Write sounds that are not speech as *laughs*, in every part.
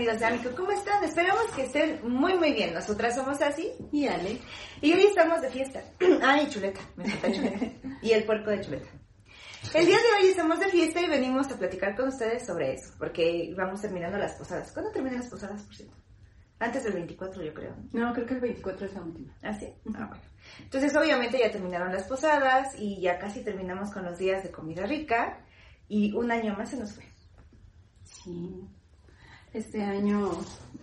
amigos de Amico, ¿cómo están? Esperamos que estén muy muy bien. Nosotras somos así. Y Ale. Y hoy estamos de fiesta. *clears throat* Ay, chuleta, me falta *laughs* chuleta. Y el puerco de chuleta. El día de hoy estamos de fiesta y venimos a platicar con ustedes sobre eso, porque vamos terminando las posadas. ¿Cuándo terminan las posadas, por cierto? Antes del 24, yo creo. No, creo que el 24 es la última. ¿Ah, sí? Ah, bueno. Entonces, obviamente ya terminaron las posadas y ya casi terminamos con los días de comida rica y un año más se nos fue. Sí. Este año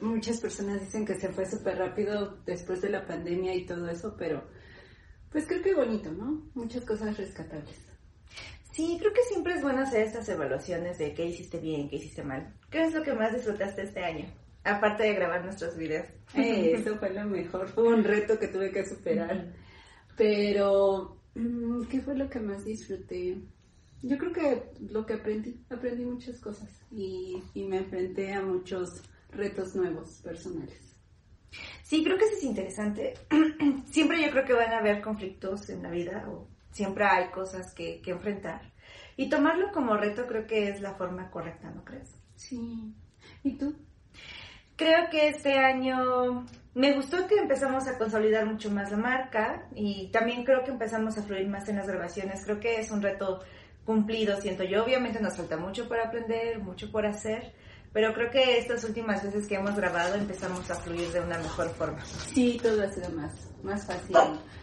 muchas personas dicen que se fue súper rápido después de la pandemia y todo eso, pero pues creo que bonito, ¿no? Muchas cosas rescatables. Sí, creo que siempre es bueno hacer estas evaluaciones de qué hiciste bien, qué hiciste mal. ¿Qué es lo que más disfrutaste este año? Aparte de grabar nuestros videos. Eh, *laughs* eso fue lo mejor, fue un reto que tuve que superar. Pero, mm, ¿qué fue lo que más disfruté? Yo creo que lo que aprendí, aprendí muchas cosas y, y me enfrenté a muchos retos nuevos personales. Sí, creo que eso es interesante. *clears throat* siempre yo creo que van a haber conflictos en la vida o siempre hay cosas que, que enfrentar. Y tomarlo como reto creo que es la forma correcta, ¿no crees? Sí. ¿Y tú? Creo que este año me gustó que empezamos a consolidar mucho más la marca y también creo que empezamos a fluir más en las grabaciones. Creo que es un reto cumplido, siento yo. Obviamente nos falta mucho por aprender, mucho por hacer, pero creo que estas últimas veces que hemos grabado empezamos a fluir de una mejor forma. Sí, todo ha sido más, más fácil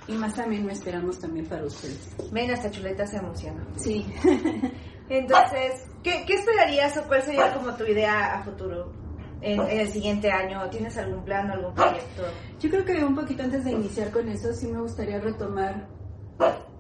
y más también me esperamos también para ustedes. Ven, hasta Chuleta se emociona. Sí. *laughs* Entonces, ¿qué, ¿qué, esperarías o cuál sería como tu idea a futuro en, en, el siguiente año? ¿Tienes algún plan o algún proyecto? Yo creo que un poquito antes de iniciar con eso, sí me gustaría retomar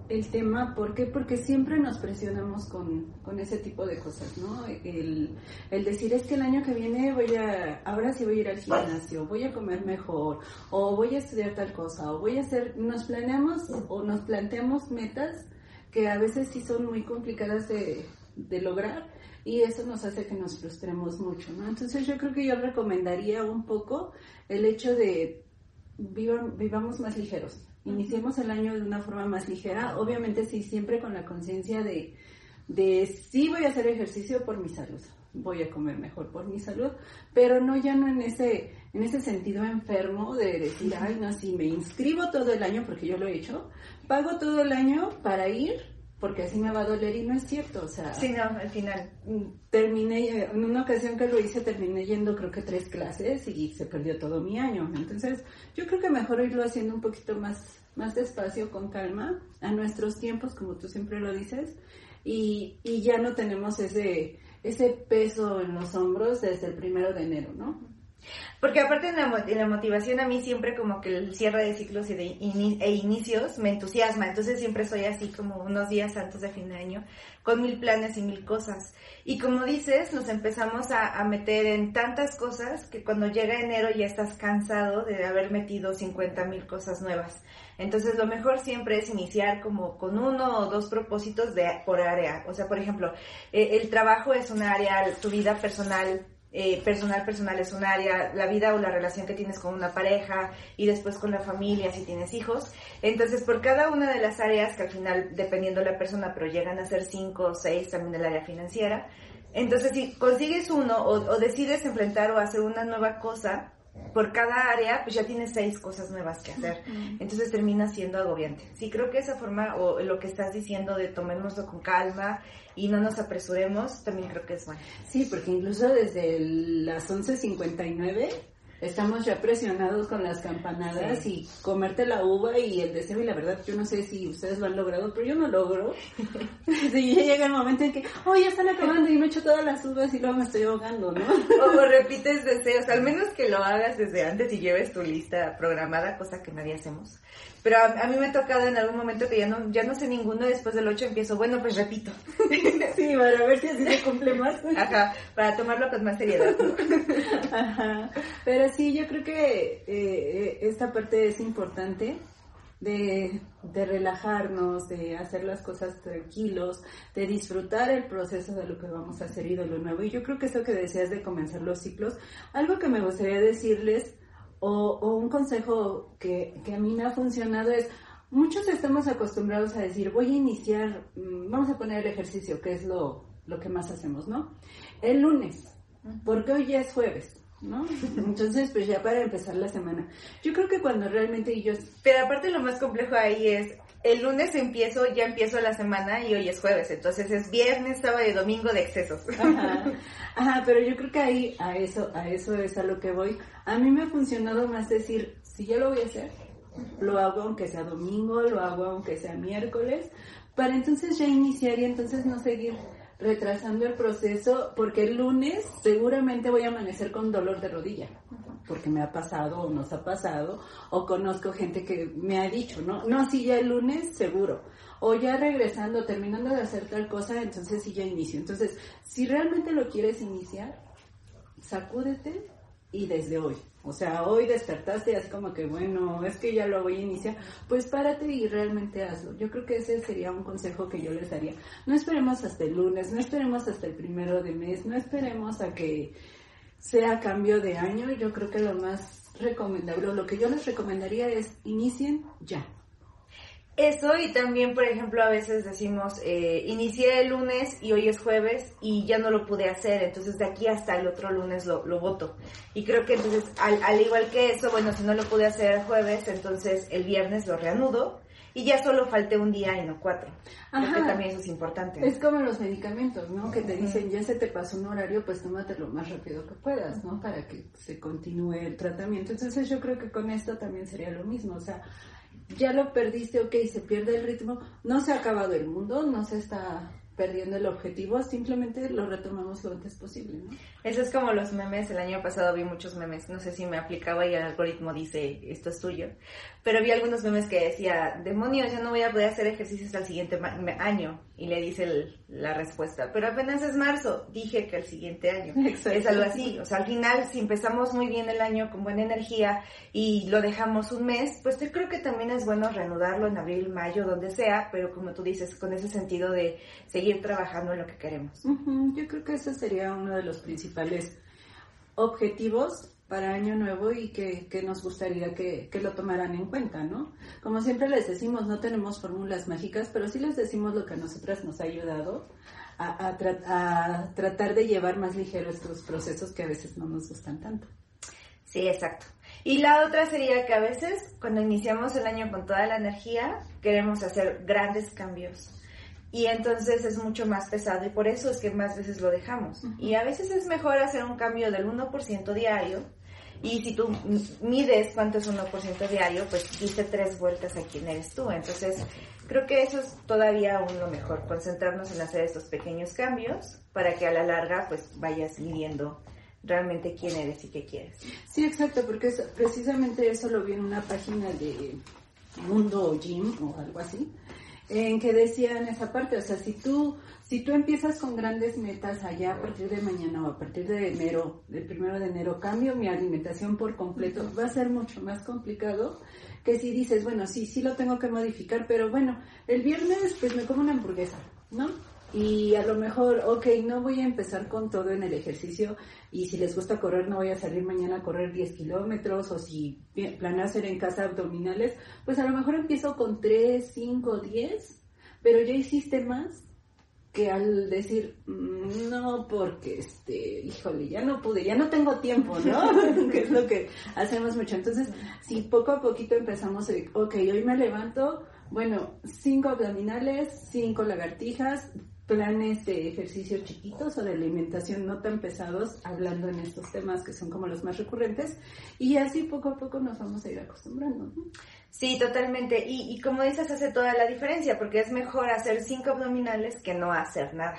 el tema, ¿por qué? Porque siempre nos presionamos con, con ese tipo de cosas, ¿no? El, decir es que el año que viene voy a, ahora sí voy a ir al gimnasio, voy a comer mejor, o voy a estudiar tal cosa, o voy a hacer, nos planeamos o nos planteamos metas que a veces sí son muy complicadas de, de lograr y eso nos hace que nos frustremos mucho, ¿no? Entonces yo creo que yo recomendaría un poco el hecho de vivan, vivamos más ligeros, iniciemos el año de una forma más ligera, obviamente sí, siempre con la conciencia de, de sí voy a hacer ejercicio por mi salud, voy a comer mejor por mi salud, pero no ya no en ese, en ese sentido enfermo de decir, ay, no, si me inscribo todo el año, porque yo lo he hecho, pago todo el año para ir, porque así me va a doler y no es cierto, o sea... Sí, no, al final. Terminé, en una ocasión que lo hice, terminé yendo creo que tres clases y se perdió todo mi año. Entonces, yo creo que mejor irlo haciendo un poquito más, más despacio, con calma, a nuestros tiempos, como tú siempre lo dices, y, y ya no tenemos ese, ese peso en los hombros desde el primero de enero, ¿no? Porque aparte en la, en la, motivación a mí siempre como que el cierre de ciclos y de in, e inicios me entusiasma, entonces siempre soy así como unos días antes de fin de año, con mil planes y mil cosas. Y como dices, nos empezamos a, a meter en tantas cosas que cuando llega enero ya estás cansado de haber metido 50 mil cosas nuevas. Entonces lo mejor siempre es iniciar como con uno o dos propósitos de, por área. O sea, por ejemplo, eh, el trabajo es un área, tu vida personal eh, personal, personal es un área, la vida o la relación que tienes con una pareja y después con la familia si tienes hijos. Entonces, por cada una de las áreas, que al final, dependiendo de la persona, pero llegan a ser cinco o seis también el área financiera, entonces si consigues uno o, o decides enfrentar o hacer una nueva cosa, por cada área, pues ya tienes seis cosas nuevas que hacer. Entonces termina siendo agobiante. Sí, creo que esa forma, o lo que estás diciendo de tomémoslo con calma y no nos apresuremos, también creo que es bueno. Sí, porque incluso desde las 11.59 estamos ya presionados con las campanadas sí. y comerte la uva y el deseo y la verdad yo no sé si ustedes lo han logrado, pero yo no logro. *laughs* sí, ya llega el momento en que, oh, ya están acabando y me echo todas las uvas y luego me estoy ahogando, ¿no? o, o repites deseos, al menos que lo hagas desde antes y lleves tu lista programada, cosa que nadie hacemos. Pero a, a, mí me ha tocado en algún momento que ya no, ya no sé ninguno, después del 8 empiezo, bueno, pues repito. *laughs* sí, para ver si así se cumple más. Ajá, para tomarlo con más seriedad. *laughs* Ajá, pero sí, yo creo que eh, esta parte es importante. De, de relajarnos, de hacer las cosas tranquilos, de disfrutar el proceso de lo que vamos a hacer y de lo nuevo. Y yo creo que eso que decías de comenzar los ciclos, algo que me gustaría decirles o, o un consejo que, que, a mí me ha funcionado es, muchos estamos acostumbrados a decir, voy a iniciar, vamos a poner el ejercicio, que es lo, lo que más hacemos, ¿no? El lunes, porque hoy ya es jueves. ¿No? *laughs* Entonces, pues ya para empezar la semana. Yo creo que cuando realmente yo... Pero aparte lo más complejo ahí es, el lunes empiezo, ya empiezo la semana y hoy es jueves, entonces es viernes, sábado y domingo de excesos. Ajá, *laughs* ajá, pero yo creo que ahí a eso, a eso es a lo que voy. A mí me ha funcionado más decir, si yo lo voy a hacer, lo hago aunque sea domingo, lo hago aunque sea miércoles, para entonces ya iniciar y entonces no seguir retrasando el proceso porque el lunes seguramente voy a amanecer con dolor de rodilla porque me ha pasado o nos ha pasado o conozco gente que me ha dicho, ¿no? No, sí, ya el lunes seguro. O ya regresando, terminando de hacer tal cosa, entonces sí ya inicio. Entonces, si realmente lo quieres iniciar, sacúdete y desde hoy. O sea, hoy despertaste así como que, bueno, es que ya lo voy a iniciar. Pues párate y realmente hazlo. Yo creo que ese sería un consejo que yo les daría. No esperemos hasta el lunes, no esperemos hasta el primero de mes, no esperemos a que sea cambio de año. Yo creo que lo más recomendable, lo que yo les recomendaría es inicien ya. Eso y también, por ejemplo, a veces decimos, eh, inicié el lunes y hoy es jueves y ya no lo pude hacer, entonces de aquí hasta el otro lunes lo, lo voto. Y creo que entonces, al, al, igual que eso, bueno, si no lo pude hacer el jueves, entonces el viernes lo reanudo y ya solo falté un día y no cuatro. Creo que también eso es importante. Es como los medicamentos, ¿no? Que te dicen, ya se te pasó un horario, pues tómatelo lo más rápido que puedas, ¿no? Para que se continúe el tratamiento. Entonces yo creo que con esto también sería lo mismo, o sea, ya lo perdiste, ok, se pierde el ritmo, no se ha acabado el mundo, no se está perdiendo el objetivo, simplemente lo retomamos lo antes posible, ¿no? Eso es como los memes, el año pasado vi muchos memes, no sé si me aplicaba y el algoritmo dice, esto es tuyo, pero vi algunos memes que decía, demonios, ya no voy a poder hacer ejercicios al siguiente año, y le dice la respuesta, pero apenas es marzo, dije que el siguiente año, es algo así, o sea, al final, si empezamos muy bien el año con buena energía y lo dejamos un mes, pues yo creo que también es bueno reanudarlo en abril, mayo, donde sea, pero como tú dices, con ese sentido de seguir trabajando en lo que queremos. Yo creo que ese sería uno de los principales objetivos para Año Nuevo y que, nos gustaría que, lo tomaran en cuenta, ¿no? Como siempre les decimos, no tenemos fórmulas mágicas, pero sí les decimos lo que a nosotras nos ha ayudado a, a tratar de llevar más ligero estos procesos que a veces no nos gustan tanto. Sí, exacto. Y la otra sería que a veces cuando iniciamos el año con toda la energía, queremos hacer grandes cambios y entonces es mucho más pesado y por eso es que más veces lo dejamos. Y a veces es mejor hacer un cambio del 1% diario y si tú mides cuánto es 1% diario, pues diste tres vueltas a quién eres tú. Entonces creo que eso es todavía aún lo mejor, concentrarnos en hacer estos pequeños cambios para que a la larga pues vayas midiendo realmente quién eres y qué quieres. Sí, exacto, porque es, precisamente eso lo vi en una página de Mundo Gym o algo así en que decían esa parte, o sea, si tú, si tú empiezas con grandes metas allá a partir de mañana o a partir de enero, del primero de enero, cambio mi alimentación por completo, va a ser mucho más complicado que si dices, bueno, sí, sí lo tengo que modificar, pero bueno, el viernes pues me como una hamburguesa, ¿no? Y a lo mejor, ok, no voy a empezar con todo en el ejercicio y si les gusta correr no voy a salir mañana a correr 10 kilómetros o si planeo hacer en casa abdominales, pues a lo mejor empiezo con 3, 5, 10, pero ya hiciste más que al decir, mm, no, porque, este, híjole, ya no pude, ya no tengo tiempo, ¿no? *laughs* que es lo que hacemos mucho. Entonces, si poco a poquito empezamos, ok, hoy me levanto, bueno, cinco abdominales, cinco lagartijas, planes de ejercicio chiquitos o de alimentación no tan pesados, hablando en estos temas que son como los más recurrentes, y así poco a poco nos vamos a ir acostumbrando. Sí, totalmente. Y, y como dices, hace toda la diferencia, porque es mejor hacer cinco abdominales que no hacer nada.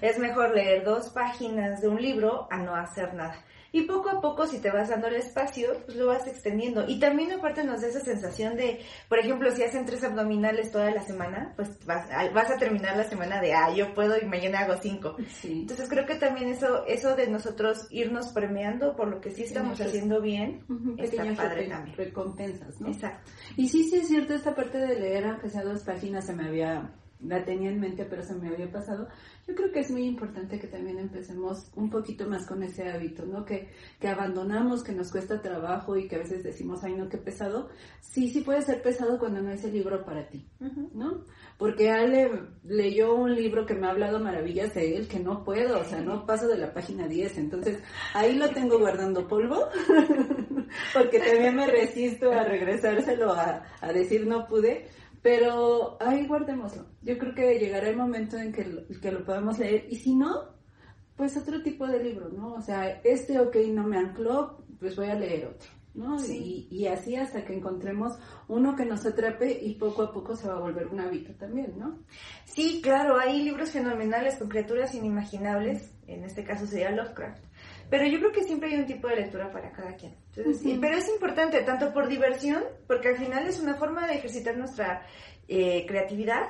Es mejor leer dos páginas de un libro a no hacer nada. Y poco a poco, si te vas dando el espacio, pues lo vas extendiendo. Y también aparte nos da esa sensación de, por ejemplo, si hacen tres abdominales toda la semana, pues vas, vas a terminar la semana de, ah, yo puedo y mañana hago cinco. Entonces creo que también eso, eso de nosotros irnos premiando por lo que sí estamos haciendo bien, está padre también. Recompensas, ¿no? Exacto. Y sí, sí es cierto, esta parte de leer, aunque sea dos páginas, se me había la tenía en mente, pero se me había pasado. Yo creo que es muy importante que también empecemos un poquito más con ese hábito, ¿no? Que, que abandonamos, que nos cuesta trabajo y que a veces decimos, ay, no, qué pesado. Sí, sí puede ser pesado cuando no es el libro para ti, ¿no? Porque Ale leyó un libro que me ha hablado maravillas de él, que no puedo, o sea, no paso de la página 10. Entonces, ahí lo tengo guardando polvo, *laughs* porque también me resisto a regresárselo a, a decir no pude pero ahí guardémoslo. Yo creo que llegará el momento en que lo, que lo podamos leer. Y si no, pues otro tipo de libro, ¿no? O sea, este ok no me ancló, pues voy a leer otro. ¿no? Y, y, así hasta que encontremos uno que nos atrape y poco a poco se va a volver un hábito también, ¿no? Sí, claro, hay libros fenomenales con criaturas inimaginables, en este caso sería Lovecraft, pero yo creo que siempre hay un tipo de lectura para cada quien. Pero es importante, tanto por diversión, porque al final es una forma de ejercitar nuestra eh, creatividad,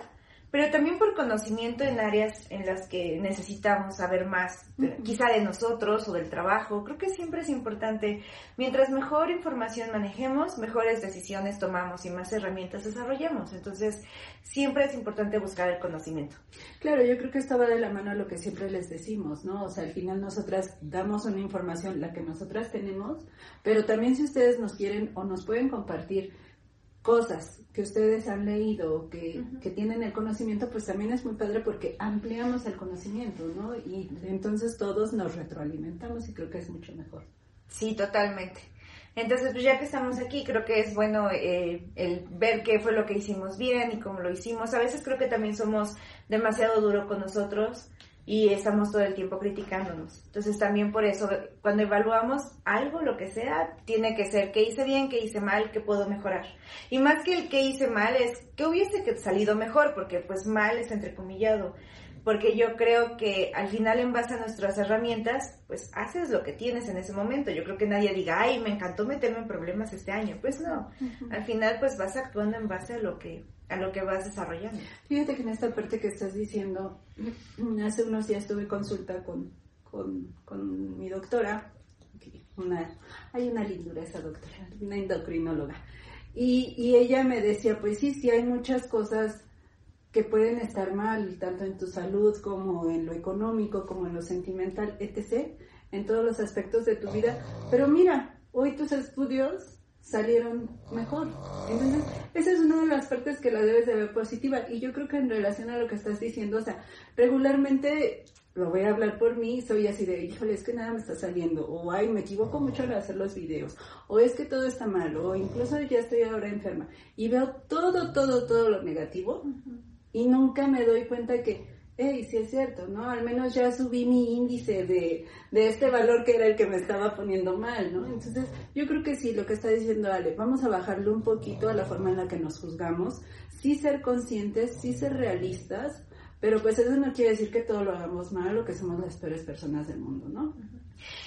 pero también por conocimiento en áreas en las que necesitamos saber más, quizá de nosotros o del trabajo. Creo que siempre es importante, mientras mejor información manejemos, mejores decisiones tomamos y más herramientas desarrollamos. Entonces, siempre es importante buscar el conocimiento. Claro, yo creo que esto va de la mano a lo que siempre les decimos, ¿no? O sea, al final nosotras damos una información, la que nosotras tenemos, pero también si ustedes nos quieren o nos pueden compartir cosas que ustedes han leído, que, que tienen el conocimiento, pues también es muy padre porque ampliamos el conocimiento, ¿no? Y entonces todos nos retroalimentamos y creo que es mucho mejor. Sí, totalmente. Entonces, pues ya que estamos aquí, creo que es bueno eh, el ver qué fue lo que hicimos bien y cómo lo hicimos. A veces creo que también somos demasiado duro con nosotros y estamos todo el tiempo criticándonos. Entonces también por eso, cuando evaluamos algo, lo que sea, tiene que ser qué hice bien, qué hice mal, qué puedo mejorar. Y más que el qué hice mal es qué hubiese salido mejor, porque pues mal es entrecomillado. Porque yo creo que al final en base a nuestras herramientas, pues haces lo que tienes en ese momento. Yo creo que nadie diga, ay, me encantó meterme en problemas este año. Pues no, al final pues vas actuando en base a lo que a lo que vas desarrollando. Fíjate que en esta parte que estás diciendo, *clears throat* hace unos días tuve consulta con, con, mi doctora, una, hay una lindura esa doctora, una endocrinóloga, y, y ella me decía, pues sí, sí hay muchas cosas que pueden estar mal, tanto en tu salud como en lo económico, como en lo sentimental, etc., en todos los aspectos de tu vida, pero mira, hoy tus estudios salieron mejor. Entonces, esa es una de las partes que la debes de ver positiva. Y yo creo que en relación a lo que estás diciendo, o sea, regularmente, lo voy a hablar por mí, soy así de, híjole, es que nada me está saliendo, o ay, me equivoco mucho al hacer los videos, o es que todo está mal, o incluso ya estoy ahora enferma. Y veo todo, todo, todo lo negativo, y nunca me doy cuenta que hey, sí es cierto, ¿no? Al menos ya subí mi índice de, de este valor que era el que me estaba poniendo mal, ¿no? Entonces, yo creo que sí, lo que está diciendo Ale, vamos a bajarle un poquito a la forma en la que nos juzgamos, sí ser conscientes, sí ser realistas, pero pues eso no quiere decir que todo lo hagamos mal o que somos las peores personas del mundo, ¿no?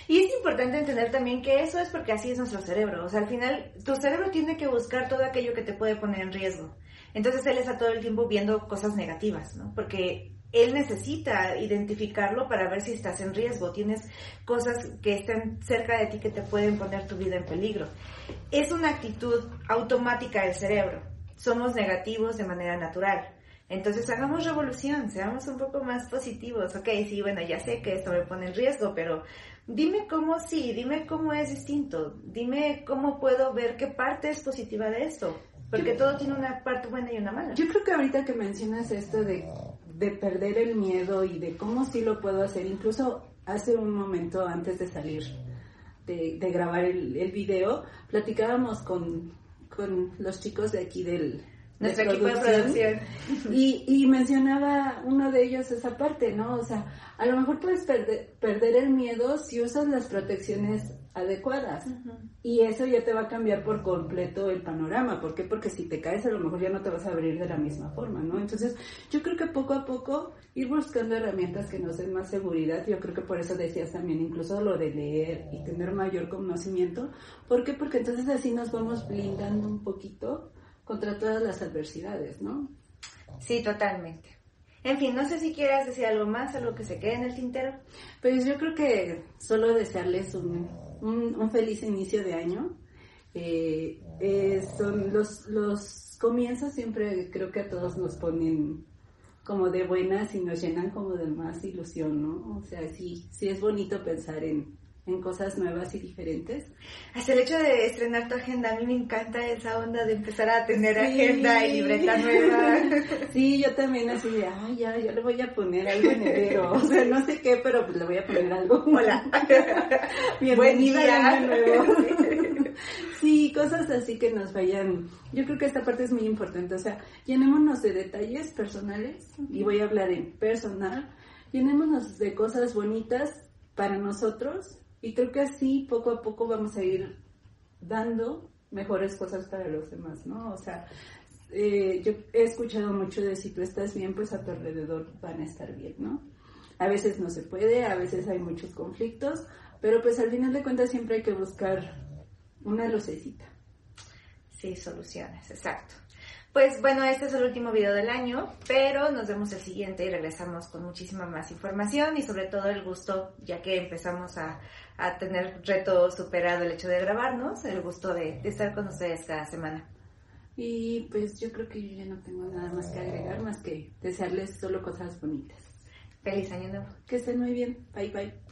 Y es importante entender también que eso es porque así es nuestro cerebro. O sea, al final, tu cerebro tiene que buscar todo aquello que te puede poner en riesgo. Entonces él está todo el tiempo viendo cosas negativas, ¿no? Porque él necesita identificarlo para ver si estás en riesgo, tienes cosas que estén cerca de ti que te pueden poner tu vida en peligro. Es una actitud automática del cerebro. Somos negativos de manera natural. Entonces hagamos revolución, seamos un poco más positivos. Ok, sí, bueno, ya sé que esto me pone en riesgo, pero dime cómo sí, dime cómo es distinto, dime cómo puedo ver qué parte es positiva de esto. Porque todo tiene una parte buena y una mala. Yo creo que ahorita que mencionas esto de de perder el miedo y de cómo sí lo puedo hacer. Incluso hace un momento antes de salir de, grabar el, el, video, platicábamos con, con los chicos de aquí del... Nuestro equipo de producción. *laughs* Y, y mencionaba uno de ellos esa parte, ¿no? O sea, a lo mejor puedes perder, perder el miedo si usas las protecciones adecuadas. Y eso ya te va a cambiar por completo el panorama. ¿Por qué? Porque si te caes a lo mejor ya no te vas a abrir de la misma forma, ¿no? Entonces, yo creo que poco a poco ir buscando herramientas que nos den más seguridad. Yo creo que por eso decías también incluso lo de leer y tener mayor conocimiento. ¿Por qué? Porque entonces así nos vamos blindando un poquito contra todas las adversidades, ¿no? Sí, totalmente. En fin, no sé si quieras decir algo más, algo que se quede en el tintero. Pues yo creo que solo desearles un, un, feliz inicio de año. Eh, eh, son los, los comienzos siempre creo que a todos nos ponen como de buenas y nos llenan como de más ilusión, ¿no? O sea, sí, sí es bonito pensar en, en cosas nuevas y diferentes. Hasta el hecho de estrenar tu agenda, a mí me encanta esa onda de empezar a tener agenda y libreta nueva. *laughs* Sí, yo también así de, ay, ya, yo le voy a poner algo en enero, o sea, no sé qué, pero pues le voy a poner algo. Hola. *laughs* Bienvenida nuevo. *laughs* Sí, cosas así que nos vayan. Yo creo que esta parte es muy importante, o sea, llenémonos de detalles personales, y voy a hablar en personal, llenémonos de cosas bonitas para nosotros y creo que así poco a poco vamos a ir dando mejores cosas para los demás, ¿no? O sea, eh, yo he escuchado mucho de si tú estás bien, pues a tu alrededor van a estar bien, ¿no? A veces no se puede, a veces hay muchos conflictos, pero pues al final de cuentas siempre hay que buscar una lucecita. Sí, soluciones, exacto. Pues bueno, este es el último video del año, pero nos vemos el siguiente y regresamos con muchísima más información y sobre todo el gusto, ya que empezamos a, tener reto superado el hecho de grabarnos, el gusto de, de estar con ustedes cada semana. Y pues yo creo que yo ya no tengo nada más que agregar, más que desearles solo cosas bonitas. Feliz año nuevo. Que estén muy bien. Bye bye.